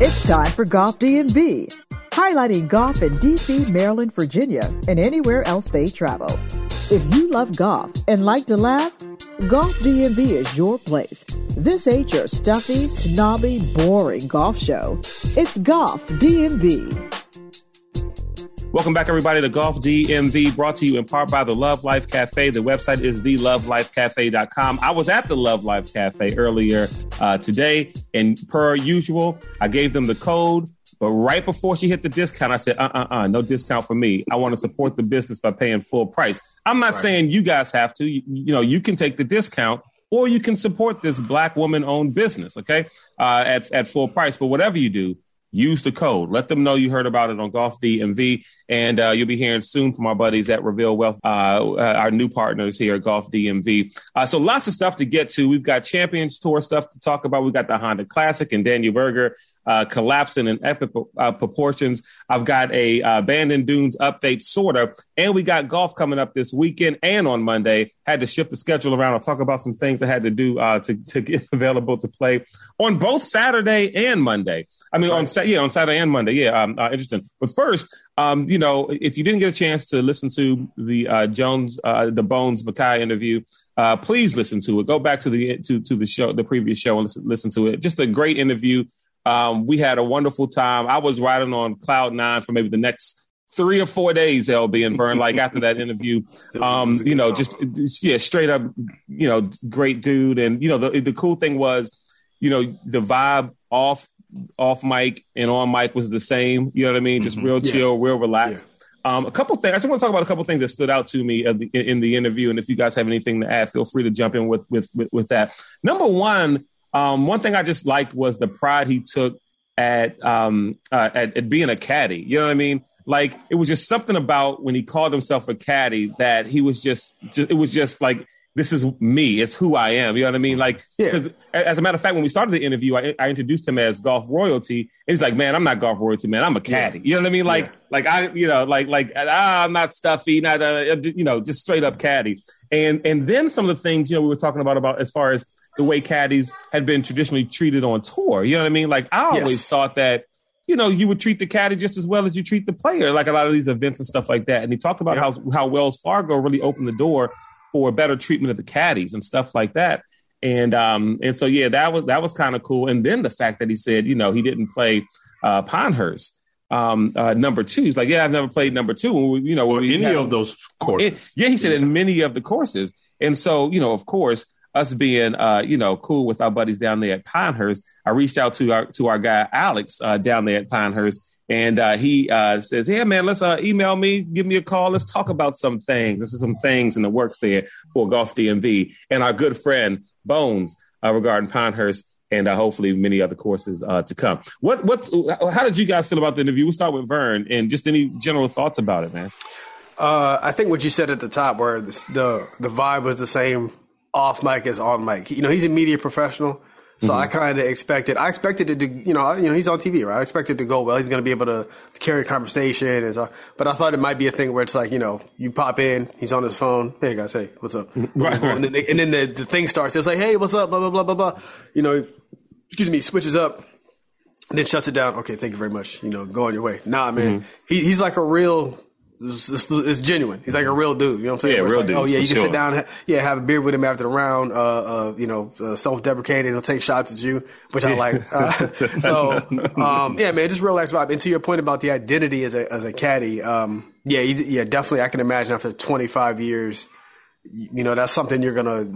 It's time for Golf DMV, highlighting golf in DC, Maryland, Virginia, and anywhere else they travel. If you love golf and like to laugh, Golf DMV is your place. This ain't your stuffy, snobby, boring golf show. It's Golf DMV. Welcome back, everybody, to Golf DMV, brought to you in part by the Love Life Cafe. The website is thelovelifecafe.com. I was at the Love Life Cafe earlier uh, today, and per usual, I gave them the code. But right before she hit the discount, I said, uh uh uh, no discount for me. I want to support the business by paying full price. I'm not right. saying you guys have to. You, you, know, you can take the discount or you can support this black woman owned business, okay, uh, at, at full price. But whatever you do, use the code. Let them know you heard about it on Golf DMV, and uh, you'll be hearing soon from our buddies at Reveal Wealth, uh, uh our new partners here at Golf DMV. Uh, so lots of stuff to get to. We've got Champions Tour stuff to talk about. We've got the Honda Classic and Daniel Berger uh, collapsing in epic uh, proportions. I've got a uh, Bandon Dunes update, sort of, and we got golf coming up this weekend and on Monday. Had to shift the schedule around. I'll talk about some things I had to do uh, to to get available to play on both Saturday and Monday. I mean, on yeah, on Saturday and Monday. Yeah, um, uh, interesting. But first, um, you know, if you didn't get a chance to listen to the uh, Jones, uh, the Bones Mackay interview, uh, please listen to it. Go back to the to to the show, the previous show, and listen, listen to it. Just a great interview. Um, we had a wonderful time. I was riding on cloud nine for maybe the next three or four days, LB and Vern, like after that interview. Um, you know, just yeah, straight up, you know, great dude. And you know, the the cool thing was, you know, the vibe off off mic and on mic was the same. You know what I mean? Just mm-hmm. real chill, yeah. real relaxed. Yeah. Um, a couple things. I just want to talk about a couple things that stood out to me the, in the interview. And if you guys have anything to add, feel free to jump in with with with, with that. Number one, um, one thing I just liked was the pride he took at, um, uh, at, at being a caddy. You know what I mean? Like it was just something about when he called himself a caddy that he was just, just it was just like this is me. It's who I am. You know what I mean? Like, yeah. as a matter of fact, when we started the interview, I, I, introduced him as golf royalty. And he's like, man, I'm not golf royalty, man. I'm a caddy. You know what I mean? Like, yeah. like I, you know, like, like, ah, I'm not stuffy, not, uh, you know, just straight up caddy. And, and then some of the things, you know, we were talking about, about as far as the way caddies had been traditionally treated on tour. You know what I mean? Like I always yes. thought that, you know, you would treat the caddy just as well as you treat the player, like a lot of these events and stuff like that. And he talked about yep. how how Wells Fargo really opened the door for better treatment of the caddies and stuff like that. And um and so yeah, that was that was kind of cool. And then the fact that he said, you know, he didn't play uh Pinehurst um, uh, number two. He's like, yeah, I've never played number two. We, you know, any had, of those courses. It, yeah, he said in many of the courses. And so, you know, of course, us being uh, you know cool with our buddies down there at Pinehurst, I reached out to our to our guy Alex uh, down there at Pinehurst, and uh, he uh, says, "Yeah, man, let's uh, email me, give me a call, let's talk about some things. This is some things in the works there for Golf DMV and our good friend Bones uh, regarding Pinehurst." And hopefully many other courses to come. What what's how did you guys feel about the interview? We'll start with Vern and just any general thoughts about it, man. I think what you said at the top, where the the vibe was the same off mic as on mic. You know, he's a media professional. So mm-hmm. I kind of expected, I expected it to, you know, you know, he's on TV, right? I expected to go well. He's going to be able to, to carry a conversation. And so, but I thought it might be a thing where it's like, you know, you pop in, he's on his phone. Hey guys, hey, what's up? Right. And then, and then the, the thing starts. It's like, hey, what's up? Blah, blah, blah, blah, blah. You know, excuse me, switches up, then shuts it down. Okay, thank you very much. You know, go on your way. Nah, man, mm-hmm. he, he's like a real it's, it's, it's, genuine. He's like a real dude. You know what I'm saying? Yeah, real like, dude. Oh yeah, you can sure. sit down, yeah, have a beer with him after the round. Uh, uh you know, uh, self-deprecating. He'll take shots at you, which I like. Uh, so, um, yeah, man, just real nice vibe. And to your point about the identity as a as a caddy, um, yeah, yeah, definitely. I can imagine after 25 years you know that's something you're gonna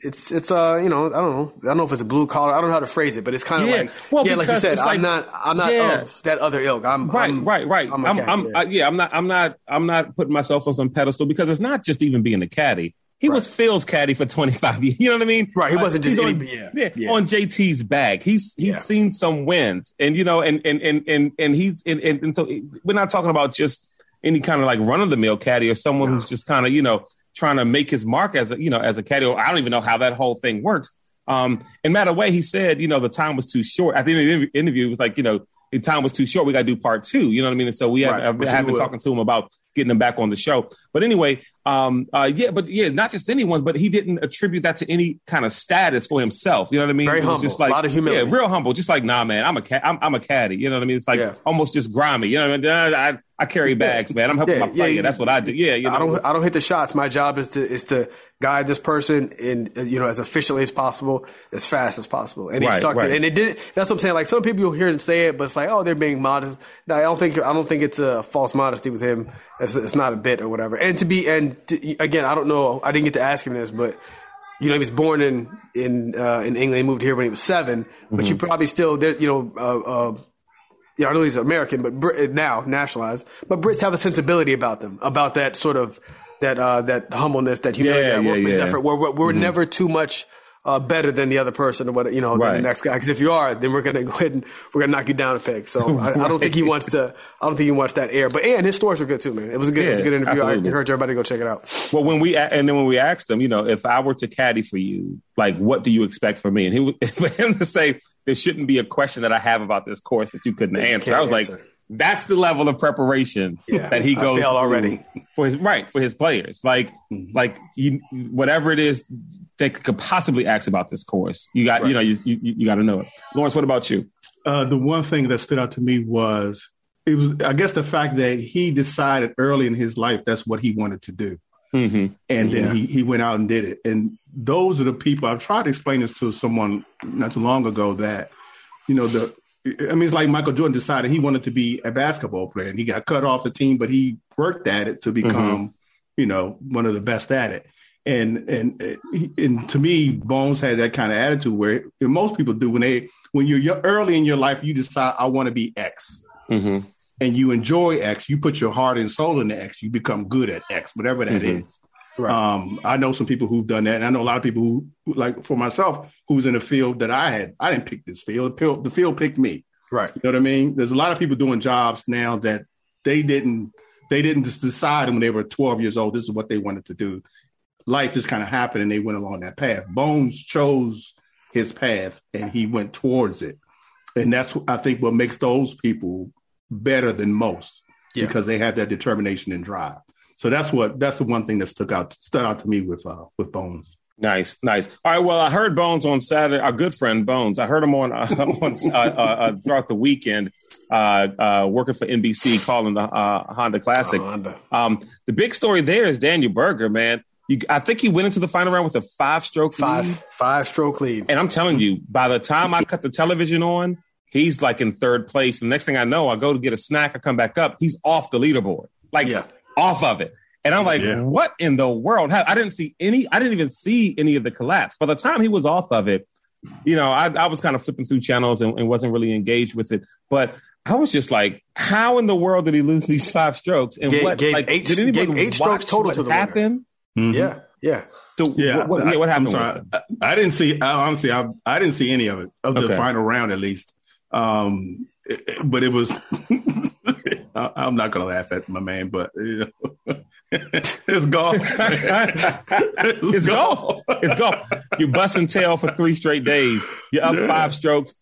it's it's uh you know i don't know i don't know if it's a blue collar i don't know how to phrase it but it's kind of yeah. like well, yeah like you said i'm not i'm not yeah. of that other ilk i'm right I'm, right right i'm, I'm, I'm yeah. I, yeah. i'm not i'm not i'm not putting myself on some pedestal because it's not just even being a caddy he right. was Phil's caddy for 25 years. You know what I mean? Right. He wasn't just on, yeah, yeah, on JT's bag. He's he's yeah. seen some wins, and you know, and and and and and he's and, and, and so we're not talking about just any kind of like run of the mill caddy or someone no. who's just kind of you know trying to make his mark as a you know as a caddy. I don't even know how that whole thing works. Um, and matter way, he said, you know, the time was too short. At the end of the interview, it was like, you know, the time was too short. We got to do part two. You know what I mean? And so we have, right. have, been talking to him about getting him back on the show. But anyway, um, uh, yeah, but yeah, not just anyone, but he didn't attribute that to any kind of status for himself. You know what I mean? Very humble. Just like, a lot of humility. Yeah, real humble. Just like, nah, man, I'm a cat. I'm, I'm, a caddy. You know what I mean? It's like yeah. almost just grimy. You know what I mean? I, I carry bags, man. I'm helping yeah, my player. Yeah, That's what I do. Yeah, you know? I don't. I don't hit the shots. My job is to is to guide this person in you know as efficiently as possible, as fast as possible. And he right, stuck right. to it. And it did. That's what I'm saying. Like some people, you'll hear him say it, but it's like, oh, they're being modest. No, I don't think. I don't think it's a false modesty with him. It's, it's not a bit or whatever. And to be and to, again, I don't know. I didn't get to ask him this, but you know, he was born in in uh, in England. He moved here when he was 7 mm-hmm. But you probably still, you know, uh, uh, yeah, I know he's American, but Brit, now nationalized. But Brits have a sensibility about them, about that sort of that uh, that humbleness, that humility, yeah, that yeah, yeah. effort. We're, we're, we're mm-hmm. never too much uh, better than the other person or what you know right. than the next guy. Because if you are, then we're gonna go ahead and we're gonna knock you down a peg. So right. I, I, don't think he wants to. I don't think he wants that air. But and his stories were good too, man. It was a good. Yeah, it was a good interview. Absolutely. I encourage everybody to go check it out. Well, when we and then when we asked him, you know, if I were to caddy for you, like, what do you expect from me? And he for him to say there shouldn't be a question that I have about this course that you couldn't answer. I was answer. like. That's the level of preparation yeah, that he goes already for his right for his players. Like, mm-hmm. like you, whatever it is they could possibly ask about this course. You got, right. you know, you, you, you got to know it. Lawrence, what about you? Uh, the one thing that stood out to me was it was, I guess, the fact that he decided early in his life that's what he wanted to do, mm-hmm. and yeah. then he he went out and did it. And those are the people I've tried to explain this to someone not too long ago that you know the. I mean, it's like Michael Jordan decided he wanted to be a basketball player, and he got cut off the team, but he worked at it to become, mm-hmm. you know, one of the best at it and and and to me, Bones had that kind of attitude where most people do when they when you're early in your life, you decide I want to be X, mm-hmm. And you enjoy X. You put your heart and soul into X. You become good at X, whatever that mm-hmm. is. Right. Um, I know some people who've done that, and I know a lot of people who, like for myself, who's in a field that I had. I didn't pick this field; the field picked me. Right. You know what I mean? There's a lot of people doing jobs now that they didn't they didn't just decide when they were 12 years old this is what they wanted to do life just kind of happened and they went along that path. Bones chose his path and he went towards it. And that's, I think, what makes those people better than most yeah. because they have that determination and drive. So that's what that's the one thing that stuck out stood out to me with uh, with Bones. Nice, nice. All right. Well, I heard Bones on Saturday. Our good friend Bones. I heard him on, uh, on uh, uh, uh, throughout the weekend, uh, working for NBC, calling the Honda Classic. Oh, Honda. Um, the big story there is Daniel Berger, man. You, I think he went into the final round with a five stroke five, lead. Five stroke lead. And I'm telling you, by the time I cut the television on, he's like in third place. The next thing I know, I go to get a snack, I come back up, he's off the leaderboard, like yeah. off of it. And I'm like, yeah. what in the world? I didn't see any, I didn't even see any of the collapse. By the time he was off of it, you know, I, I was kind of flipping through channels and, and wasn't really engaged with it. But I was just like, how in the world did he lose these five strokes? And gave, what gave like, eight, did anybody eight strokes total to the happen? Mm-hmm. Yeah, yeah. So yeah, what, what, yeah, what happened? I, I, didn't see. I, honestly, I, I didn't see any of it of the final round at least. Um, but it was. I, am not gonna laugh at my man, but you know, it's golf. it's, it's golf. golf. It's golf. You're busting tail for three straight days. You're up yeah. five strokes.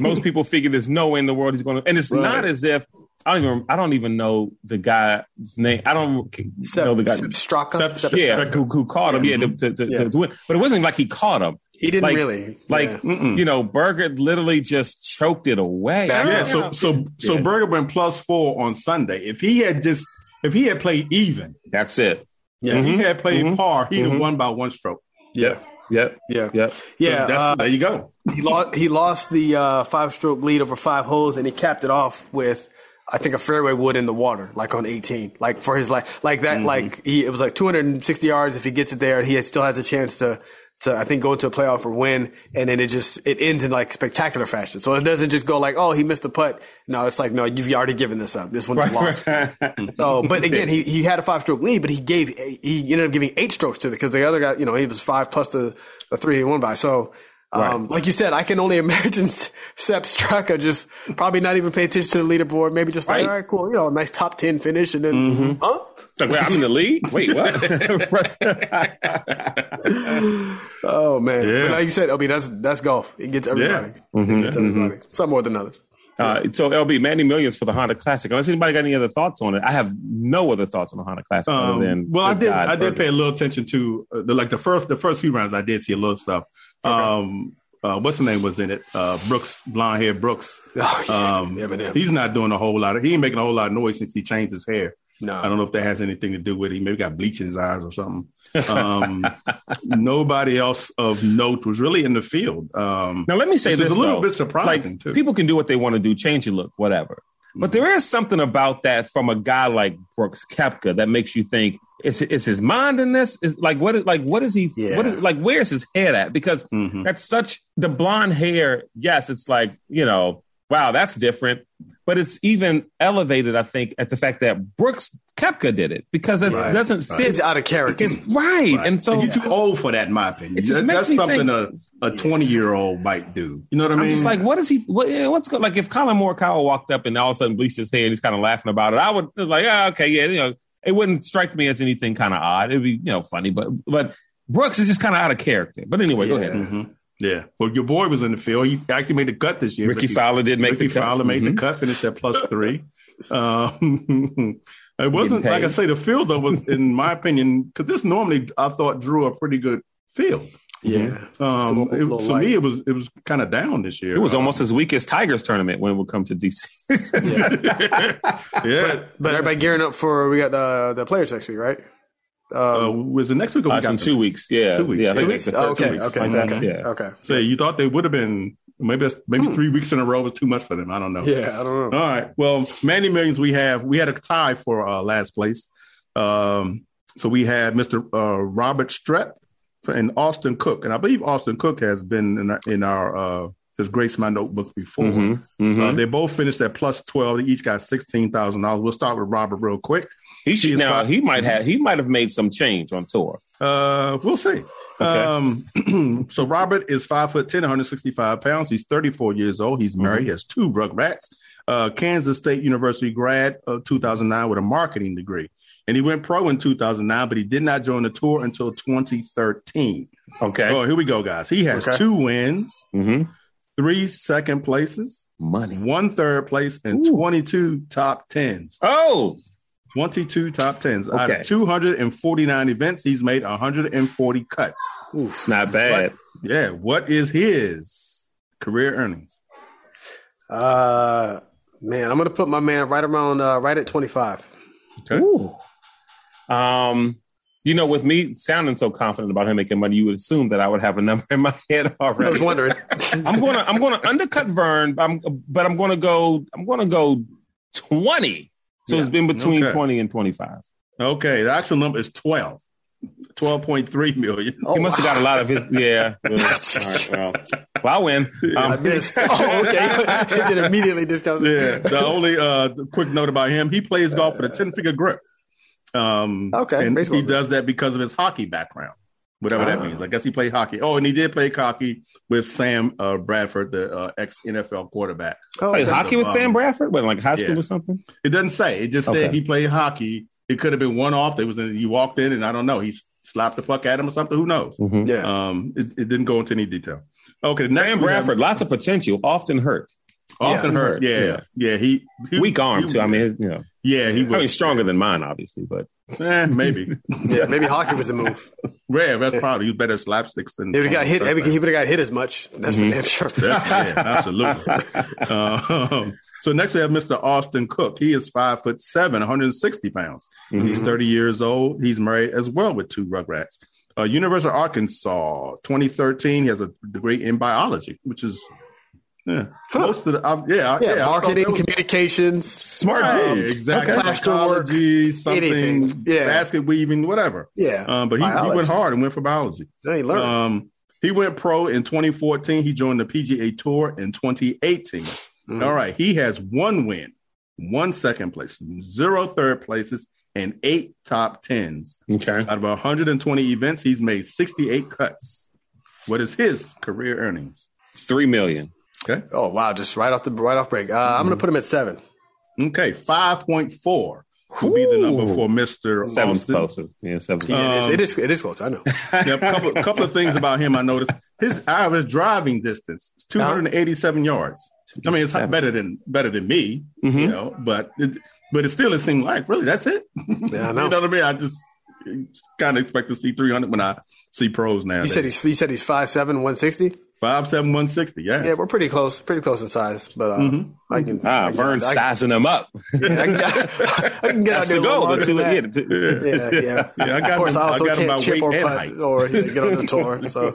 Most people figure there's no way in the world he's going to. And it's right. not as if I don't even I don't even know the guy's name. I don't Sepp, know the guy. Straka, Sepp, yeah, who, who caught him? Yeah, to, to, to, yeah. to, win. But it wasn't like he caught him. He didn't like, really. Like yeah. you know, Berger literally just choked it away. Yeah. So so so yeah. Berger went plus four on Sunday. If he had just if he had played even, that's it. Yeah. If he had played mm-hmm. par, he'd mm-hmm. have won by one stroke. Yeah. Yep. Yeah. Yep. Yeah. So uh, there you go. he lost. He lost the uh, five stroke lead over five holes, and he capped it off with I think a fairway wood in the water, like on 18, like for his life, like that, mm-hmm. like he, it was like 260 yards. If he gets it there, he still has a chance to, to, I think go into a playoff or win. And then it just, it ends in like spectacular fashion. So it doesn't just go like, oh, he missed the putt. No, it's like, no, you've already given this up. This one's lost. so, but again, he, he had a five stroke lead, but he gave, he ended up giving eight strokes to it because the other guy, you know, he was five plus the, the three he won by. So, Um, Like you said, I can only imagine Sepp Straka just probably not even pay attention to the leaderboard. Maybe just like, right. all right, cool, you know, a nice top ten finish, and then, mm-hmm. huh? Like, wait, I'm in the lead. Wait, what? oh man, yeah. like you said, LB, that's that's golf. It gets everybody. Yeah. Mm-hmm. It gets everybody. Mm-hmm. Some more than others. Uh, so LB, Manny Millions for the Honda Classic. Unless anybody got any other thoughts on it, I have no other thoughts on the Honda Classic um, other than well, I did. God, I did pay a little attention to uh, the, like the first the first few rounds. I did see a little stuff. Okay. Um, uh, what's the name was in it? Uh, Brooks, blonde hair Brooks. Oh, yeah. um, yeah, he's not doing a whole lot of. He ain't making a whole lot of noise since he changed his hair. No, I don't know if that has anything to do with it. He maybe got bleach in his eyes or something. Um, nobody else of note was really in the field. Um, now, let me say this: a little though. bit surprising like, too. People can do what they want to do, change your look, whatever. But mm-hmm. there is something about that from a guy like Brooks Koepka that makes you think is is his mind in this? Is like what is like what is he? Yeah. What is like where's his head at? Because mm-hmm. that's such the blonde hair. Yes, it's like you know wow, that's different. But it's even elevated, I think, at the fact that Brooks Koepka did it because it right, doesn't fit. It's out of character. It's right. right. And so you're too old for that, in my opinion. It just that's something think, a, a 20 year old might do. You know what I mean? I'm like, what is he? What, what's Like if Collin Morikawa walked up and all of a sudden bleached his hair and he's kind of laughing about it, I would like, oh, okay, yeah, you know, it wouldn't strike me as anything kind of odd. It'd be, you know, funny, but, but Brooks is just kind of out of character. But anyway, yeah. go ahead. Mm-hmm. Yeah. Well, your boy was in the field. He actually made the cut this year. Rickie Fowler did make Rickie the cut. Rickie Fowler made mm-hmm. the cut, finished at plus three. Um, it wasn't like I say. The field though was, in my opinion, because this normally I thought drew a pretty good field. Yeah. Um, it, for me, it was it was kind of down this year. It was um, almost as weak as Tigers tournament when it would come to DC. yeah. yeah. But, but, everybody gearing up for we got the the players next week, right? Um, uh, was the next week? Or uh, some two weeks. Yeah, two weeks. Yeah, two weeks. Oh, okay, two weeks. okay, like okay, yeah. okay. So you thought they would have been maybe that's maybe hmm. three weeks in a row was too much for them. I don't know. Yeah, I don't know. All right. Well, Manny Millions, we have we had a tie for uh, last place. Um, so we had Mr. Uh, Robert Streb and Austin Cook, and I believe Austin Cook has been in our, in our uh, has graced my notebook before. Mm-hmm, mm-hmm. Uh, they both finished at plus twelve. They each got sixteen thousand dollars. We'll start with Robert real quick. He should now. Five, he might have. He might have made some change on tour. Uh, we'll see. Okay. Um, so Robert is five foot 10, 165 pounds. He's 34 years old. He's married. Mm-hmm. He has two rats. Uh, Kansas State University grad, uh, 2009, with a marketing degree. And he went pro in 2009, but he did not join the tour until 2013. Okay. Oh, here we go, guys. He has okay. two wins, mm-hmm. three second places, money, one third place, and Ooh. 22 top tens. Oh, 22 top tens. Okay. Out of 249 events, he's made 140 cuts. Oof, not bad. But, yeah. What is his career earnings? Uh, man, I'm going to put my man right around, uh, right at 25. Okay. Ooh. Um, you know, with me sounding so confident about him making money, you would assume that I would have a number in my head already. I was wondering. I'm gonna I'm gonna undercut Vern, but I'm but I'm gonna go I'm gonna go 20. So yeah. it's been between okay. 20 and 25. Okay. The actual number is 12. 12.3 million. Oh, he must have got a lot of his. Yeah. Well, right, well, well, I win. Um, I missed. oh, okay. he did immediately discount. Yeah. The only uh, quick note about him he plays golf with a 10 finger grip. Um, okay. And he does that because of his hockey background whatever that ah. means. I guess he played hockey. Oh, and he did play hockey with Sam uh, Bradford, the uh, ex NFL quarterback. Oh, played hockey with um, Sam Bradford, but like high school yeah. or something. It doesn't say. It just okay. said he played hockey. It could have been one off. There was in, he walked in, and I don't know. He slapped the puck at him or something. Who knows? Mm-hmm. Yeah. Um, it, it, didn't go into any detail. Okay. Sam Bradford, have, lots of potential, often hurt. Often yeah, hurt. Yeah. yeah. Yeah. He, he weak arm he, too. I mean, you know. Yeah, he was. I mean, stronger than mine, obviously, but eh, maybe. yeah, maybe hockey was the move. Yeah, that's probably you better slapsticks than. He would have got hit. He would have got hit as much. That's mm-hmm. for damn sure. yeah, absolutely. Um, so next we have Mr. Austin Cook. He is five foot seven, 160 pounds. Mm-hmm. He's 30 years old. He's married as well with two rugrats. Uh, University of Arkansas, 2013. He has a degree in biology, which is yeah, huh. most of the I've, yeah, yeah, yeah marketing, was, communications, smart um, exactly, okay. Psychology, something, anything. yeah, basket weaving, whatever. Yeah, um, but he, he, went hard and went for biology. Yeah, he learned. Um, he went pro in 2014. He joined the PGA Tour in 2018. Mm-hmm. All right, he has one win, one second place, zero third places, and eight top tens. Okay, out of 120 events, he's made 68 cuts. What is his career earnings? Three million. Okay. Oh wow, just right off the right off break. Uh, mm-hmm. I'm going to put him at seven. Okay, five point four would be the number for Mister Seven's closer. Yeah, seven. Yeah, it, is, it is. It is close. I know. yeah, a couple, couple of things about him I noticed. His average driving distance is 287 yards. I mean, it's better than better than me, mm-hmm. you know. But it, but it still it seemed like really that's it. Yeah, I know. you know what I mean? I just kind of expect to see 300 when I see pros now. You said he's you said he's five seven, 160? Five seven one sixty. Yeah, yeah, we're pretty close, pretty close in size. But uh, mm-hmm. I can. Ah, I Vern's sizing him up. Yeah, I, can, I can get out there go. The two, yeah, yeah, yeah, yeah. I got of course, him, I also I can't chip or putt or get on the tour. So um,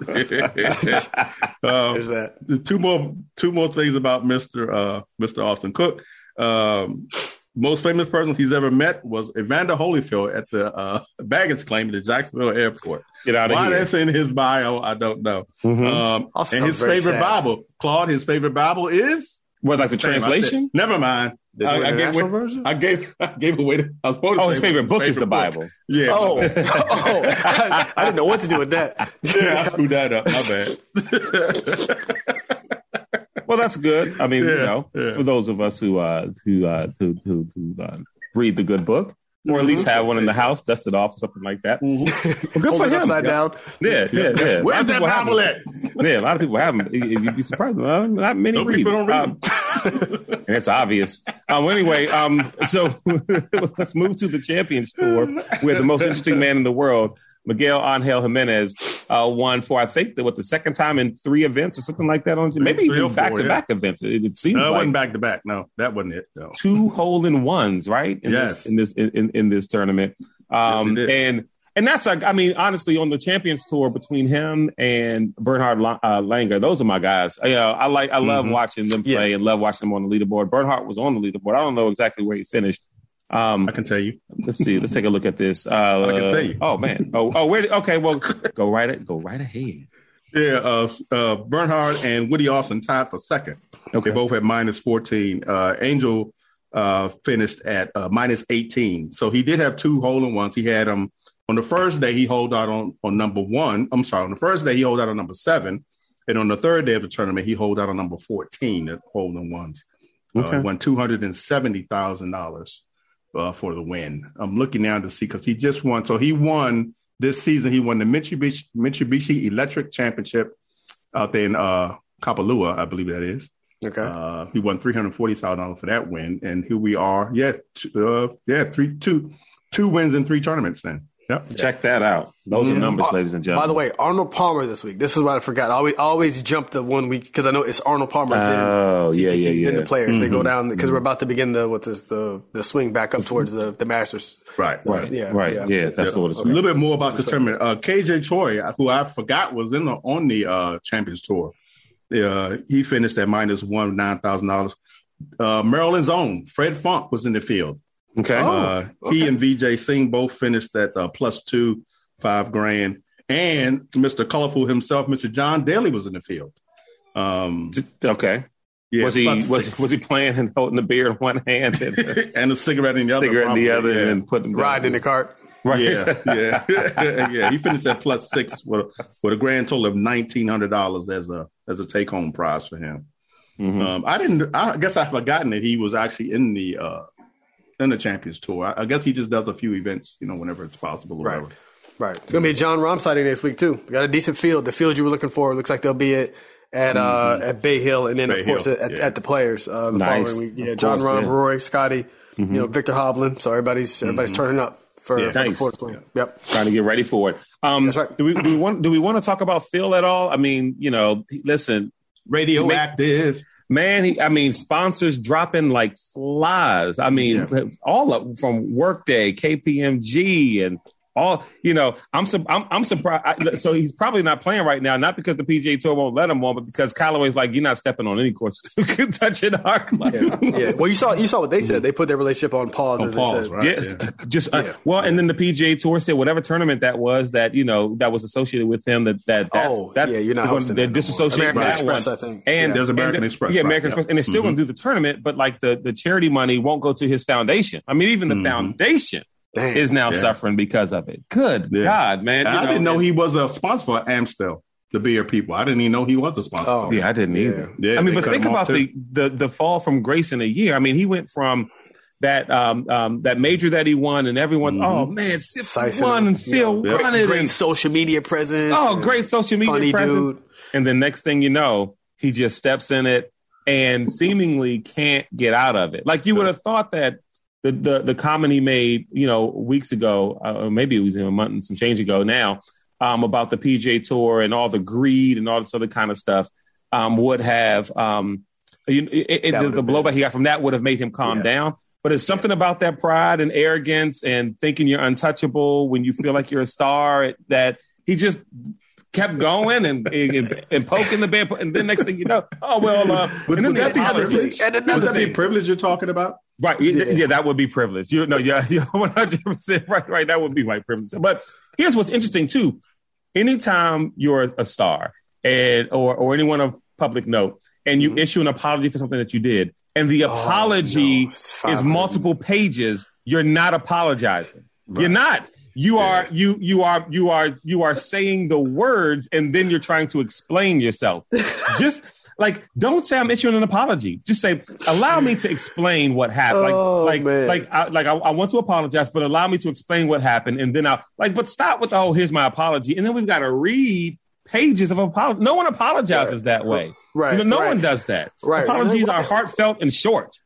there's that. Two more, two more things about Mister uh, Mister Austin Cook. Um, most famous person he's ever met was Evander Holyfield at the uh, baggage claim at the Jacksonville airport. Get out of Why here. that's in his bio, I don't know. Mm-hmm. Um, and his favorite sad. Bible, Claude, his favorite Bible is what, like the translation? Never mind. I, I, gave away, I, gave I gave away. The, I was supposed oh, his favorite book favorite is the book. Bible. Yeah. Oh, oh I, I, didn't know what to do with that. yeah, I screwed that up. My bad. Well, that's good. I mean, yeah, you know, yeah. for those of us who uh, who uh, who, who, who uh, read the good book, or at least mm-hmm. have one in the house, dust it off or something like that. Mm-hmm. Well, good for him. Upside down. Yeah, yeah, yeah. Where's that Bible at? Yeah, a lot of people have them. You'd be surprised. Not many read. People don't read um, and it's obvious. Um, anyway, um, so let's move to the Champions Tour, where the most interesting man in the world Miguel Angel Jimenez uh, won for I think the, what the second time in three events or something like that on maybe even back to back events. It, it seems no, it like wasn't back to back. No, that wasn't it. No. Two hole in ones, right? In yes, this, in this in, in this tournament, um, yes, and and that's like I mean honestly on the Champions Tour between him and Bernhard uh, Langer, those are my guys. You know, I like I love mm-hmm. watching them play yeah. and love watching them on the leaderboard. Bernhard was on the leaderboard. I don't know exactly where he finished. Um, I can tell you. Let's see. Let's take a look at this. Uh, I can tell you. Oh man. Oh oh. Where? Okay. Well, go right. Go right ahead. Yeah. Uh, uh, Bernhard and Woody Austin tied for second. Okay. They both had minus fourteen. Uh, Angel uh, finished at uh, minus eighteen. So he did have two hole in ones. He had them um, on the first day. He hold out on on number one. I'm sorry. On the first day he hold out on number seven, and on the third day of the tournament he hold out on number fourteen at hole in ones. Okay. Uh, won two hundred and seventy thousand dollars uh, for the win. I'm looking now to see because he just won. So he won this season. He won the Mitsubishi Mitsubishi Electric Championship out there in uh, Kapalua, I believe that is. Okay. Uh, he won three hundred forty thousand dollars for that win, and here we are. Yeah, uh, yeah, three, two, two wins in three tournaments. Then Yep. Check that out. Those mm-hmm. are numbers, uh, ladies and gentlemen. By the way, Arnold Palmer this week. This is what I forgot. I always, always jump the one week because I know it's Arnold Palmer. Oh, then, yeah, yeah, yeah. Then the players mm-hmm. they go mm-hmm. down because we're about to begin the what is the the swing back up towards the the Masters. Right, right, yeah, right. Yeah, yeah that's yeah. what it's. Okay. A little bit more about the tournament. Uh, KJ Choi, who I forgot was in the on the uh, Champions Tour. Uh, he finished at minus one nine thousand dollars. Uh, Maryland's own Fred Funk was in the field. Okay. Uh, oh, okay. He and Vijay Singh both finished at uh, plus two five grand. And Mr. Colorful himself, Mr. John Daly, was in the field. Um, okay. Yeah, was he was was he playing and holding the beer in one hand and, and a cigarette in the other? Cigarette in the other, yeah. and putting riding in the cart. Right. Yeah, yeah, yeah. He finished at plus six with a, with a grand total of nineteen hundred dollars as a as a take home prize for him. Mm-hmm. Um, I didn't. I guess I've forgotten that he was actually in the uh, in the Champions Tour. I, I, guess he just does a few events, you know, whenever it's possible. right. Whatever. Right. It's going to be a Jon Rahm sighting next week too. We got a decent field. The field you were looking for looks like they'll be at at uh, mm-hmm. at Bay Hill, and then Bay of course at, yeah. at, the Players uh, the nice. following week. Yeah, of Jon course, Rahm, yeah. Rory, Scotty, mm-hmm. you know, Viktor Hovland. So everybody's mm-hmm. everybody's turning up for, yeah, for nice. the fourth swing. Yep. Trying to get ready for it. Um, That's right. Do we, do we want do we want to talk about Phil at all? I mean, you know, listen, radioactive. Man, he, I mean, sponsors dropping like flies. I mean, yeah. all of from Workday, KPMG, and all you know, I'm I'm, I'm surprised. so he's probably not playing right now, not because the PGA Tour won't let him on, but because Callaway's like, you're not stepping on any course touching our club. Yeah. yeah. Well, you saw you saw what they said. They put their relationship on pause. On pause, right? Yes. Yeah. Just uh, well, and then the PGA Tour said whatever tournament that was that you know that was associated with him that that that's, oh that yeah, you're not hosting they're disassociating American that Express, one. I think. And there's American and Express, yeah, American Express, and they're still mm-hmm. going to do the tournament, but like the the charity money won't go to his foundation. I mean, even the mm-hmm. foundation Damn, is now yeah. suffering because of it. Good yeah. God, man! I know, didn't know he was a sponsor for Amstel. the beer people. I didn't even know he was a sponsor. Oh, yeah, I didn't yeah. either. Yeah, I mean, but think about the, the the fall from grace in a year. I mean, he went from that um, um, that major that he won, and everyone, mm-hmm. oh man, Sip won and Phil yeah. won it. Great and, social media presence. Oh, great social media presence. Dude. And the next thing you know, he just steps in it and seemingly can't get out of it. Like you would have thought that the the, the comment he made, you know, weeks ago, uh, or maybe it was a month and some change ago now, um, about the PGA Tour and all the greed and all this other kind of stuff, um, would have um, you, it, it, the, the blowback he got from that would have made him calm yeah. down. But it's something about that pride and arrogance and thinking you're untouchable when you feel like you're a star that he just kept going and, and, and poking the bear. And then next thing you know, oh well. Uh, and then that be privilege? And another thing, privilege you're talking about? Right. Yeah. yeah, that would be privilege. You know, yeah, you're 100 percent right. Right. That would be white privilege. But here's what's interesting too. Anytime you're a star and or or anyone of public note, and you mm-hmm. issue an apology for something that you did, and the apology oh, no, is multiple pages, you're not apologizing. Right. You're not. You yeah. are you you are you are you are saying the words and then you're trying to explain yourself. Just like don't say I'm issuing an apology. Just say allow me to explain what happened. Like oh, like man. like I, like I, I, want to apologize, but allow me to explain what happened, and then I'll like. But stop with the whole here's my apology, and then we've got to read pages of apology. No one apologizes right. that way. Right. You know, no right. one does that. Right. Apologies are heartfelt and short.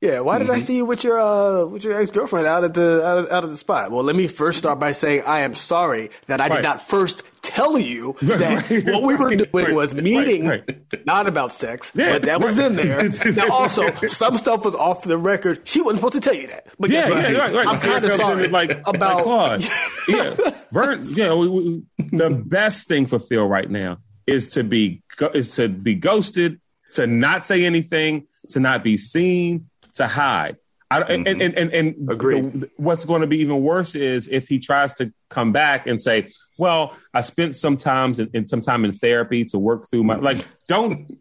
Yeah, why did mm-hmm. I see you with your uh, with your ex girlfriend out at the out of, out of the spot? Well, let me first start by saying I am sorry that I right. did not first tell you that right. what we were doing right. was meeting, not about sex, yeah. but that was in there. now, also, some stuff was off the record. She wasn't supposed to tell you that. But yeah, yeah, right, right. I'm kind of sorry like about like yeah, Vern. Yeah, we, we, the best thing for Phil right now is to be is to be ghosted, to not say anything, to not be seen to hide. I, mm-hmm. and, and, and, and the, what's going to be even worse is if he tries to come back and say, well, I spent some times in, in some time in therapy to work through my, like, don't,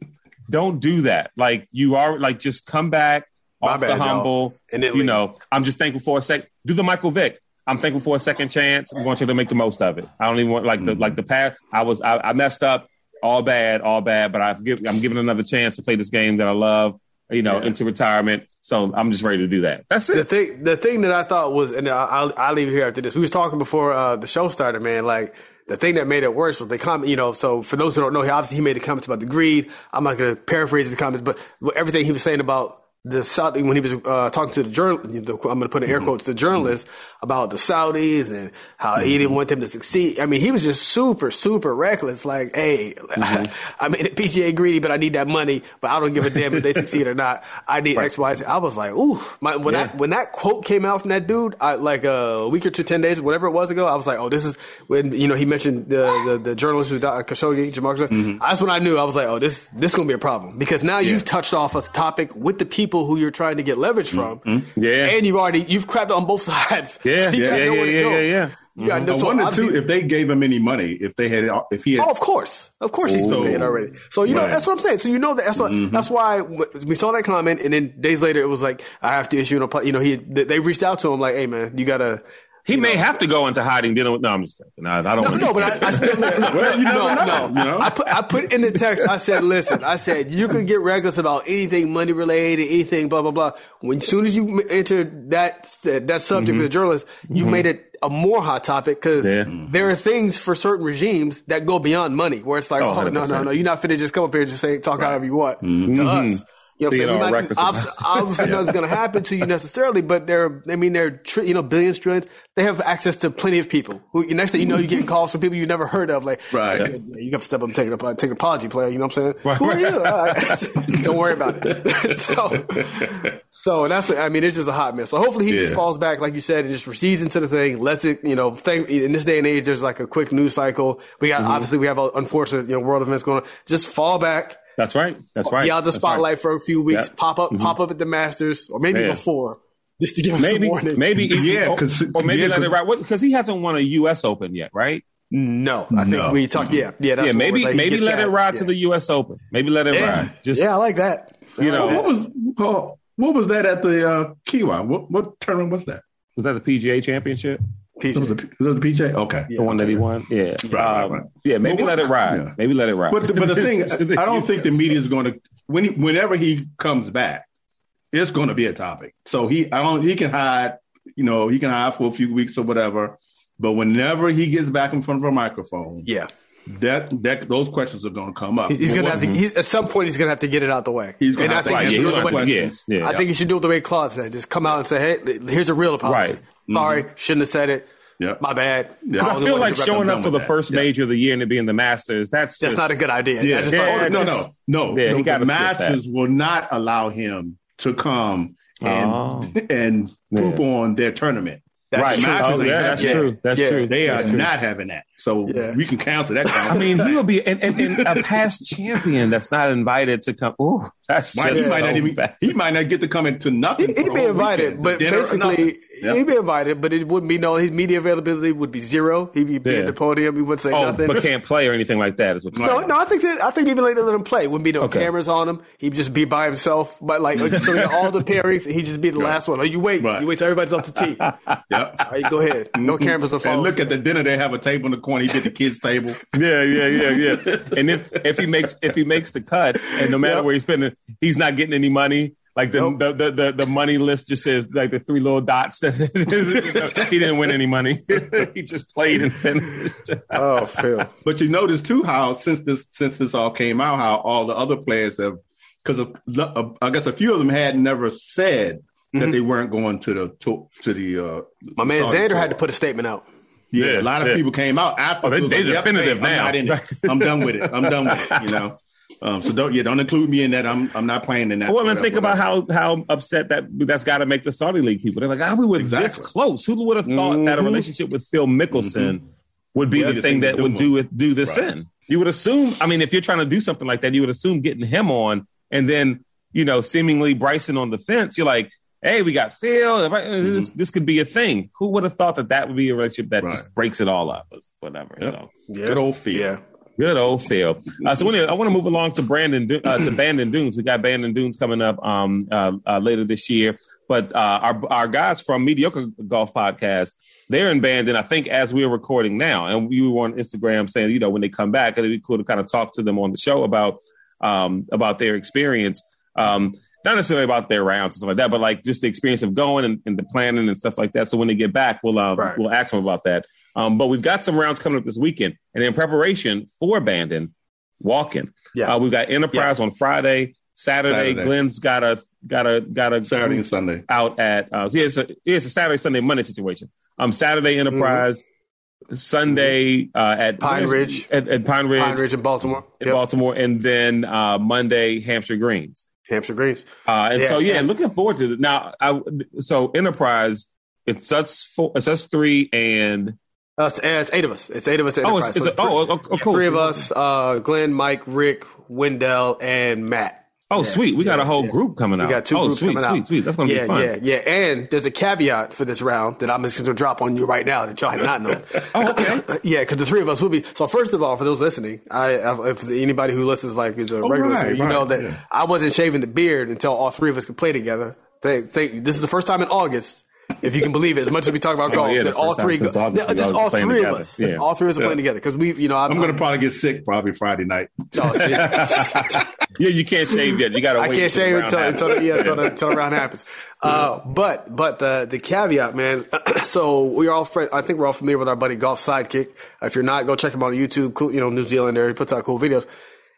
don't do that. Like you are like, just come back my off bad, the humble. And you know, I'm just thankful for a sec. Do the Michael Vick. I'm thankful for a second chance. I want you to make the most of it. I don't even want like the, mm-hmm. like the past. I was, I, I messed up all bad, all bad, but I've give, I'm giving another chance to play this game that I love you know, yeah. into retirement. So I'm just ready to do that. That's it. The thing, the thing that I thought was, and I'll, I'll leave it here after this. We was talking before uh, the show started, man. Like the thing that made it worse was the comment. You know, so for those who don't know, he obviously he made the comments about the greed. I'm not going to paraphrase his comments, but everything he was saying about the Saudi when he was uh, talking to the journal, I'm going to put in air quotes the journalist about the Saudis and how he didn't want them to succeed. I mean, he was just super, super reckless. Like, hey, mm-hmm. I mean, the PGA greedy, but I need that money. But I don't give a damn if they succeed or not. I need right. X, Y, Z. I was like, ooh, my, when yeah. that when that quote came out from that dude, I, like a week or two, ten days, whatever it was ago, I was like, oh, this is when you know he mentioned the the, the journalist who died, Khashoggi, Jamal. Mm-hmm. That's when I knew I was like, oh, this this is gonna be a problem because now yeah. you've touched off a topic with the people who you're trying to get leverage from. Mm-hmm. Yeah. And you've already, you've crapped on both sides. Yeah. So yeah, yeah, yeah, yeah, yeah, yeah. Mm-hmm. I wonder too if they gave him any money, if they had, if he had. Oh, of course, of course, he's been paid already. So you know that's what I'm saying. So you know that that's what mm-hmm. that's why we saw that comment, and then days later it was like I have to issue an. You know, he they reached out to him like, hey man, you gotta he may know, have to go into hiding. Dealing with no, I'm just kidding. I, I don't. No, no, but I, I still. well, you no, know, no. You know? I put I put in the text. I said, listen. I said you can get reckless about anything money related, anything blah blah blah. When soon as you enter that that subject mm-hmm. with the journalist, you mm-hmm. made it a more hot topic because yeah. there are things for certain regimes that go beyond money, where it's like, oh, oh no, no, no, you're not finna just come up here and just say talk right. however you want mm-hmm. to us. You know what I'm saying? Obviously, obviously nothing's going to happen to you necessarily, but they're, I mean, they're, you know, billions, trillions. They have access to plenty of people who, next thing you know, you're getting calls from people you never heard of. Like, right. Hey, you got to step up and take, a, take an apology, player. You know what I'm saying? Right, who are you? Right. Don't worry about it. so, so that's, I mean, it's just a hot mess. So hopefully he yeah. just falls back, like you said, and just recedes into the thing, lets it, you know, thing, in this day and age, there's like a quick news cycle. We got, mm-hmm. obviously we have an unfortunate, you know, world events going on. Just fall back that's right. That's right. Be out the spotlight right. for a few weeks. Yep. Pop up, mm-hmm. pop up at the Masters, or maybe before, just to give him maybe, some warning. Maybe, yeah, or, or maybe yeah, let it ride because he hasn't won a U.S. Open yet, right? No, I think no. we talked. Yeah, yeah, yeah. maybe like, maybe let it ride yeah. to the U.S. Open. Maybe let it yeah. ride. Just yeah, I like that. You know, what was what was that at the uh, Kiawah? What what tournament was that? Was that the PGA Championship? PJ. Was, it, was PJ? Okay, yeah, the one that he won. Yeah, right, um, right. yeah. Maybe well, let it ride. Yeah. Maybe let it ride. But, but the thing, I don't think the media is going to when he, whenever he comes back, it's going to be a topic. So he, I don't, he can hide. You know, he can hide for a few weeks or whatever. But whenever he gets back in front of a microphone, yeah, that that those questions are going to come up. He's, going to have to. He's, at some point, he's going to have to get it out the way. He's going to have to. Right, yeah, yeah, I think he should do it the way Claude said. Just come out and say, "Hey, here's a real apology. Right. Sorry, mm-hmm. shouldn't have said it. Yep. My bad. Because I, I feel like showing up for the first major of the year and it being the Masters, that's just, that's not a good idea. Yeah, yeah, oh, no, no, no, yeah, no. The Masters will not allow him to come and oh. and poop on their tournament. That's right, true. Oh, yeah, that's yeah. true. That's yeah. true. They are true. not having that. So yeah. we can cancel that. I mean, he will be and, and, and, a past champion that's not invited to come. Oh, that's just he might so not even. Bad. He might not get to come into nothing. He, would be invited, but basically yep. he'd be invited, but it wouldn't be no. His media availability would be zero. He'd be, yeah. at the podium. He wouldn't say oh, nothing, but can't play or anything like that. Is what no, no. I think that I think even like they let him play. Wouldn't be no okay. cameras on him. He'd just be by himself. But like so, all the pairings, he'd just be the last one. Oh, you wait, right. you wait till everybody's off the tee. Yep. All right, go ahead. No mm-hmm. cameras on phone. And look at the dinner. They have a table in the corner. He did the kids' table. Yeah, yeah, yeah, yeah. And if if he makes if he makes the cut, and no matter yep. where he's spending, he's not getting any money. Like the, nope. the, the, the, the, money list just says like the three little dots. that he didn't win any money. he just played and finished. oh, Phil. But you notice too how since this since this all came out, how all the other players have because I guess a few of them had never said mm-hmm. that they weren't going to the to, to the. Uh, My man Xander had to put a statement out. Yeah, yeah, a lot of yeah. people came out after. Oh, they, they like, definitive yep, hey, now. I'm, I'm done with it. I'm done with it. You know. Um, so don't yeah, don't include me in that. I'm I'm not playing in that. Well, and think about how how upset that that's got to make the Saudi League people. They're like, ah, we were exactly. this close. Who would have thought mm-hmm. that a mm-hmm. relationship with Phil Mickelson mm-hmm. would be the thing that would do it do this right. in? You would assume. I mean, if you're trying to do something like that, you would assume getting him on, and then you know, seemingly Bryson on the fence. You're like, hey, we got Phil. Mm-hmm. This, this, could be a thing. Who would have thought that that would be a relationship that right. just breaks it all up? Whatever. Yep. So yeah. good old Phil. Yeah. Good old Phil. Uh, so anyway, I want to move along to Brandon uh, to Bandon Dunes. We got Bandon Dunes coming up um, uh, uh later this year. But uh, our our guys from Mediocre Golf Podcast, they're in Bandon. I think as we're recording now, and we were on Instagram saying, you know, when they come back, it'd be cool to kind of talk to them on the show about um, about their experience. Um, not necessarily about their rounds and stuff like that, but like just the experience of going and, and the planning and stuff like that. So when they get back, we'll uh, right. we'll ask them about that. Um, but we've got some rounds coming up this weekend, and in preparation for Bandon, walking. Yeah, uh, we've got Enterprise yeah. on Friday. Saturday, Saturday, Glenn's got a got a got a Saturday and Sunday out at uh, yeah, it's a, it's a Saturday Sunday Monday situation. Um, Saturday Enterprise, mm-hmm. Sunday uh, at Pine Ridge at, at, Pine Ridge, Pine Ridge in Baltimore, in yep. Baltimore, and then uh, Monday Hampshire Greens. Hampshire Greens. Uh, and yeah, so, yeah, looking forward to it. Now, I, so Enterprise, it's us four, it's us three and. Uh, it's eight of us. It's eight of us. oh, it's, it's so a, oh, oh, oh, cool. Three of us: uh, Glenn, Mike, Rick, Wendell, and Matt. Oh, yeah, sweet. We got a whole yeah. group coming out. We got two oh, groups sweet, coming sweet, out. Sweet, That's going to yeah, be fun. Yeah, yeah. And there's a caveat for this round that I'm just going to drop on you right now that y'all have not known. oh, okay. yeah, because the three of us will be. So first of all, for those listening, I if anybody who listens like is a oh, regular right, listener, you right, know that yeah. I wasn't shaving the beard until all three of us could play together. They, they, this is the first time in August if you can believe it. As much as we talk about oh, golf, oh, yeah, that all three, go, just all three of us, yeah. all three of us are playing together because we, you know, I'm, I'm going to probably get sick probably Friday night. Yeah, you can't shave yet. You got to. Wait. I can't shave until until, the, yeah, until, the, until the round happens. Uh, but but the the caveat, man. so we are all. Friend. I think we're all familiar with our buddy Golf Sidekick. If you're not, go check him out on YouTube. Cool, you know, New Zealander. He puts out cool videos.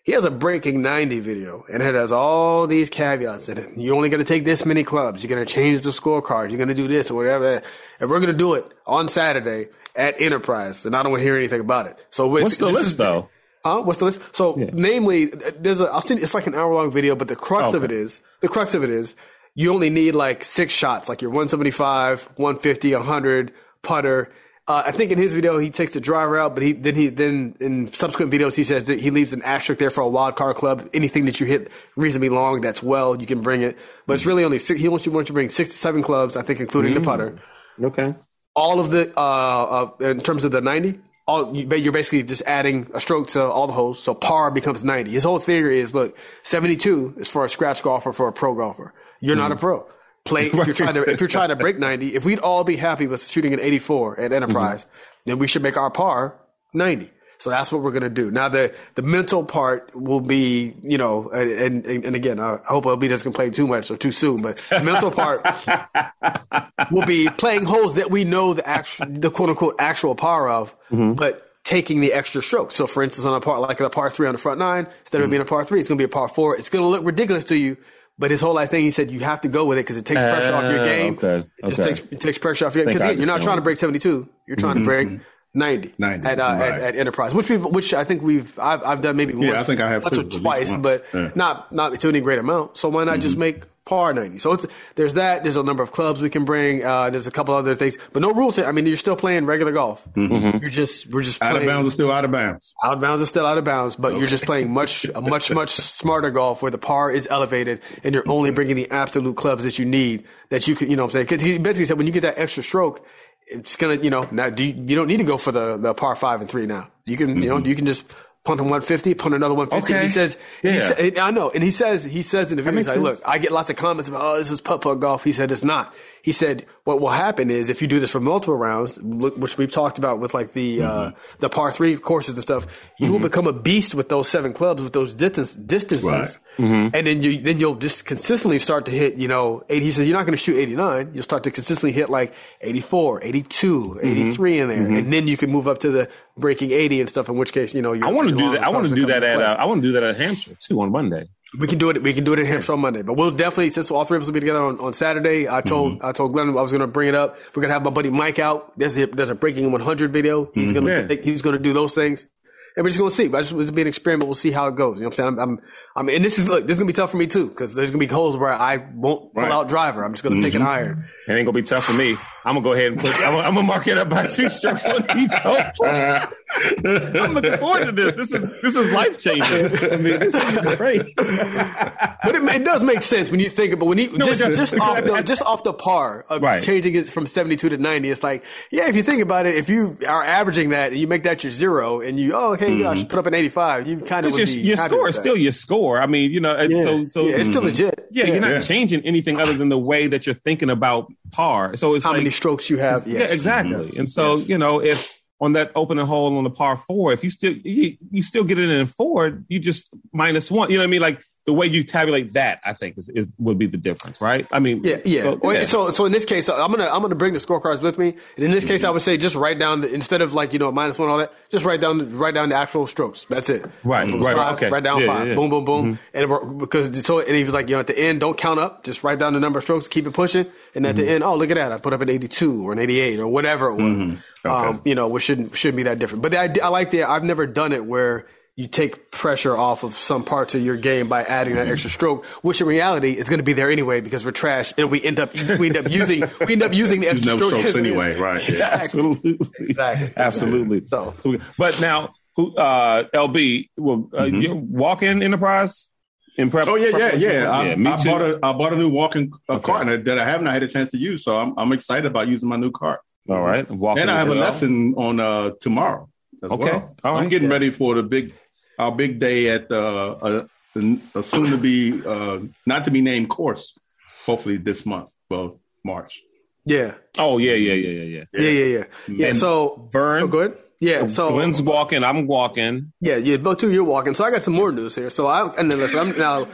He has a breaking 90 video and it has all these caveats in it. You're only going to take this many clubs. You're going to change the scorecard. You're going to do this or whatever. And we're going to do it on Saturday at Enterprise. And I don't want to hear anything about it. So what's the list is, though? Huh? What's the list? So yeah. namely, there's a, I'll send, it's like an hour long video, but the crux okay. of it is, the crux of it is you only need like six shots, like your 175, 150, 100 putter uh, I think in his video he takes the driver out, but he then he then in subsequent videos he says that he leaves an asterisk there for a wild card club. Anything that you hit reasonably long, that's well, you can bring it. But it's really only six, he wants you want to bring six to seven clubs, I think, including mm. the putter. Okay. All of the uh, uh, in terms of the ninety, all you're basically just adding a stroke to all the holes, so par becomes ninety. His whole theory is look, seventy two is for a scratch golfer for a pro golfer. You're mm. not a pro play if you're trying to if you're trying to break 90 if we'd all be happy with shooting an 84 at enterprise mm-hmm. then we should make our par 90 so that's what we're going to do now the the mental part will be you know and and, and again i hope LB doesn't complain too much or too soon but the mental part will be playing holes that we know the actual the quote unquote actual par of mm-hmm. but taking the extra stroke. So, for instance, on a par like a par three on the front nine, instead of mm-hmm. being a par three, it's going to be a par four. It's going to look ridiculous to you, but his whole life thing, he said you have to go with it because it takes pressure uh, off your ah, game. Okay. It just takes it takes pressure off your game because you're not trying to break 72. You're trying mm-hmm. to break 90, 90 at, uh, right. at, at, Enterprise, which we've, which I think we've, I've, I've done maybe once, yeah, I think I have twice, but yeah. not, not to any great amount. So why not mm-hmm. just make par 90. So it's, there's that. There's a number of clubs we can bring. Uh, there's a couple other things, but no rules. I mean, you're still playing regular golf. Mm-hmm. You're just, we're just out of bounds is still out of bounds. Out of bounds is still out of bounds, but okay. you're just playing much, much, much smarter golf where the par is elevated and you're only bringing the absolute clubs that you need that you can, you know what I'm saying? Cause he basically said when you get that extra stroke, it's gonna, you know, now do you, you don't need to go for the, the par five and three now. You can, mm-hmm. you know, you can just punt him 150, punt another 150. Okay. He says, yeah. he sa- I know. And he says, he says in the video, he's like, sense. look, I get lots of comments about, oh, this is putt putt golf. He said, it's not. He said, what will happen is if you do this for multiple rounds, which we've talked about with like the, uh, mm-hmm. uh, the par three courses and stuff, you mm-hmm. will become a beast with those seven clubs, with those distance, distances. Right. Mm-hmm. And then you, then you'll just consistently start to hit, you know, 80. He says, you're not going to shoot 89. You'll start to consistently hit like 84, 82, 83 in there. Mm-hmm. And then you can move up to the breaking 80 and stuff, in which case, you know, I want to do that. I want to do that at, uh, I want to do that at Hampshire too on Monday. We can do it. We can do it in Hampshire on Monday, but we'll definitely since all three of us will be together on, on Saturday. I told mm-hmm. I told Glenn I was going to bring it up. We're going to have my buddy Mike out. There's a, there's a breaking 100 video. He's mm-hmm. going to he's going to do those things, and we're just going to see. But just, it's be an experiment. We'll see how it goes. You know what I'm saying? I'm, I'm I mean, and this is look, this is gonna be tough for me too because there's gonna be holes where I won't pull right. out driver. I'm just gonna mm-hmm. take an iron. It ain't gonna be tough for me. I'm gonna go ahead and put. I'm, I'm gonna mark it up by two strokes on each hole. I'm looking forward to this. This is this is life changing. I mean, this is great. but it, it, does make sense when you think about when you no, just just off the just off the par of right. changing it from 72 to 90. It's like yeah, if you think about it, if you are averaging that and you make that your zero and you oh okay, mm-hmm. yeah, I should put up an 85. You kind of your, your score is still your score score. I mean, you know, yeah. so so yeah, it's still mm-hmm. legit. Yeah, yeah, you're not changing anything other than the way that you're thinking about par. So it's how like, many strokes you have. Yes. Yeah, exactly. Yes. And so yes. you know, if on that opening hole on the par four, if you still you, you still get it in four, you just minus one. You know what I mean? Like the way you tabulate that, I think, is, is would be the difference, right? I mean, yeah, yeah. So, yeah. so, so in this case, I'm gonna I'm gonna bring the scorecards with me, and in this case, I would say just write down the, instead of like you know minus one all that, just write down write down the actual strokes. That's it. Right, so right, five, okay. Write down yeah, five. Yeah, boom, boom, boom, mm-hmm. and because so and he was like, you know, at the end, don't count up, just write down the number of strokes, keep it pushing, and at mm-hmm. the end, oh look at that, I put up an 82 or an 88 or whatever it was. Mm-hmm. Okay. Um, you know, which shouldn't shouldn't be that different. But the, I, I like the I've never done it where you take pressure off of some parts of your game by adding that extra stroke, which in reality is going to be there anyway because we're trash and we end up we end up using we end up using the extra no strokes anyway, right? Exactly. Absolutely, exactly, absolutely. So, but now, who uh, LB Well, uh, mm-hmm. you walk in enterprise. In prep, oh yeah, yeah, yeah. I, yeah me I too. bought a I bought a new walking uh, okay. cart that I haven't had a chance to use, so I'm I'm excited about using my new cart. All right, walking and I have a lesson on uh, tomorrow. okay, well. I'm getting yeah. ready for the big our big day at uh, a, a soon to be uh, not to be named course. Hopefully this month, well March. Yeah. Oh yeah, yeah, yeah, yeah, yeah, yeah, yeah, yeah. yeah. And so Vern, oh, good. Yeah, so Glenn's walking. I'm walking. Yeah, yeah, both two you're walking. So I got some more news here. So I and then listen. I'm now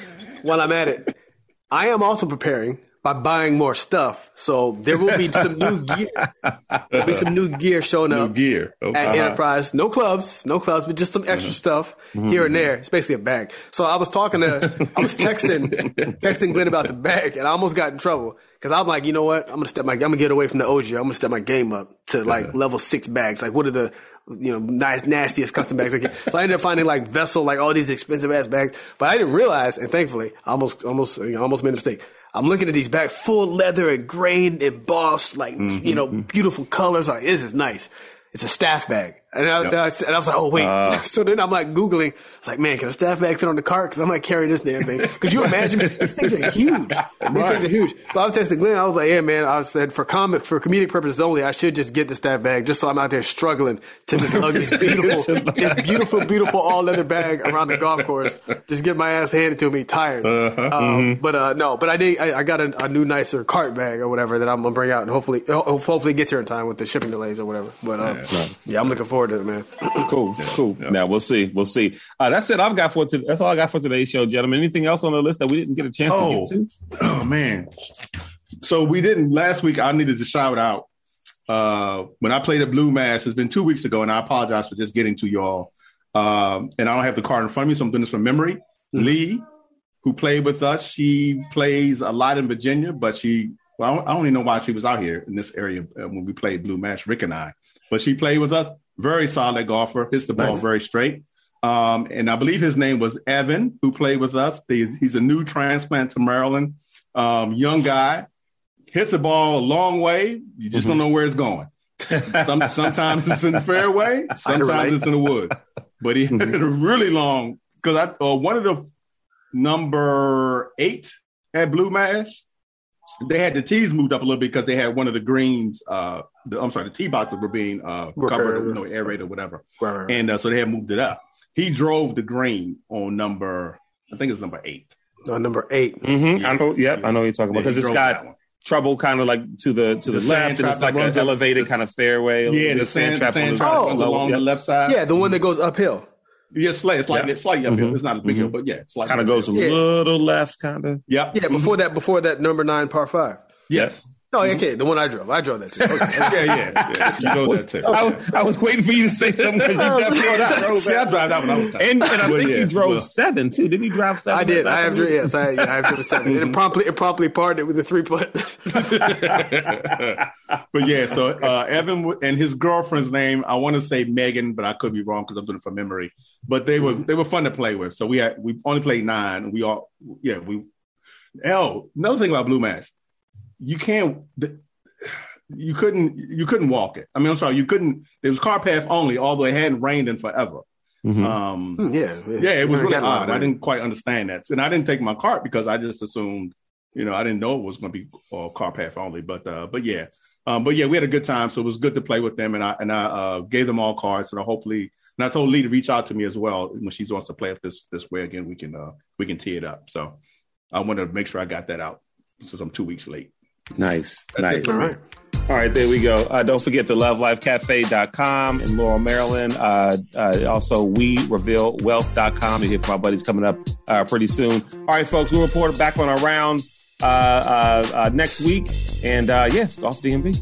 while I'm at it, I am also preparing by buying more stuff. So there will be some new gear. There'll be some new gear showing new up gear. Okay. at. Enterprise. No clubs, no clubs, but just some extra mm-hmm. stuff mm-hmm. here and there. It's basically a bag. So I was talking to, I was texting, texting Glenn about the bag, and I almost got in trouble because I'm like, you know what? I'm gonna step my, I'm gonna get away from the OG. I'm gonna step my game up to like uh-huh. level six bags. Like, what are the you know, nice, nastiest custom bags. So I ended up finding like vessel, like all these expensive ass bags. But I didn't realize, and thankfully, almost, almost, you know, almost made a mistake. I'm looking at these bags, full leather and grain embossed, like, mm-hmm. you know, beautiful colors. Like, this is nice. It's a staff bag. And I, yep. I, and I, was like, oh, wait. Uh, so then I'm like Googling. I was like, man, can a staff bag fit on the cart? Because I'm like carrying this damn thing. Could you imagine? These things are huge. These right. things are huge. So I was texting Glenn. I was like, yeah, man, I said for comic, for comedic purposes only, I should just get the staff bag just so I'm out there struggling to just lug this beautiful, this beautiful, beautiful all leather bag around the golf course. Just get my ass handed to me, tired. Uh-huh. Um, mm-hmm. But uh, no, but I did. I, I got a, a, new, nicer cart bag or whatever that I'm gonna bring out, and hopefully, hopefully, it gets here in time with the shipping delays or whatever. But um, yeah, yeah, I'm looking forward to it, man. cool, cool. Yeah. Now we'll see, we'll see. Uh, that's it. I've got for today. That's all I got for today's show, gentlemen. Anything else on the list that we didn't get a chance oh, to get to? Oh man. So we didn't last week. I needed to shout out uh, when I played at Blue Mash. It's been two weeks ago, and I apologize for just getting to y'all. Um, and I don't have the card in front of me, so I'm doing this from memory. Mm-hmm. Lee, who played with us, she plays a lot in Virginia, but she well, I don't, even know why she was out here in this area uh, when we played Blue Mash, Rick and I. But she played with us. Very solid golfer, hits the ball very straight. Um, and I believe his name was Evan, who played with us. He's a new transplant to Maryland, um, young guy, hits the ball a long way. You just mm-hmm. don't know where it's going. Some, sometimes it's in the fairway, sometimes it's in the woods. But he hit it really long because I uh, one of the number eight at Blue Mash they had the tees moved up a little bit because they had one of the greens. Uh, the, I'm sorry, the tee boxes were being uh, covered, you know, aerated or whatever, right, right. and uh, so they had moved it up. He drove the green on number, I think it's number eight. Uh, number 8 mm-hmm. yeah. I know. Yep, I know you're talking about because it's got trouble kind of like to the to the, the left, and it's like an elevated kind of fairway. Yeah, the sand, trap sand trap oh, along yep. the left side. Yeah, the one that goes uphill. Yeah, slightly, it's like yeah. it's slightly uphill. Mm-hmm. It's not a big mm-hmm. hill, but yeah, it's like kind of goes a yeah. little left, kind of. Yeah, yeah. Before mm-hmm. that, before that number nine par five. Yes. Oh, okay, the one I drove. I drove that too. Okay. yeah, yeah, yeah. You drove that too. I was, I was waiting for you to say something because you definitely drove that. Yeah, I drive that one all the time. And, and I well, think yeah, you drove well. seven too. Didn't you drive seven? I did. I have driven. Yes, I, I have driven seven. and it mm-hmm. promptly, it promptly parted with the three putt. but yeah, so uh, Evan and his girlfriend's name, I want to say Megan, but I could be wrong because I'm doing it from memory. But they were mm-hmm. they were fun to play with. So we had we only played nine. We all yeah we. L. Another thing about Blue Mash you can't you couldn't you couldn't walk it. I mean, I'm sorry, you couldn't. It was car path only, although it hadn't rained in forever. Mm-hmm. Um, hmm, yeah, yeah, yeah, it was really odd. I didn't quite understand that, and I didn't take my cart because I just assumed, you know, I didn't know it was going to be uh, car path only. But uh, but yeah, um, but yeah, we had a good time, so it was good to play with them, and I and I uh, gave them all cards, and I hopefully, and I told Lee to reach out to me as well when she wants to play up this this way again. We can uh, we can tee it up. So I want to make sure I got that out since I'm two weeks late. Nice. That's nice. All right. All right, there we go. Uh, don't forget the lovelifecafe.com in Laurel, Maryland. Uh, uh, also, we reveal wealth.com. You hear from my buddies coming up uh, pretty soon. All right, folks, we'll report back on our rounds uh, uh, next week. And yes, golf DMV.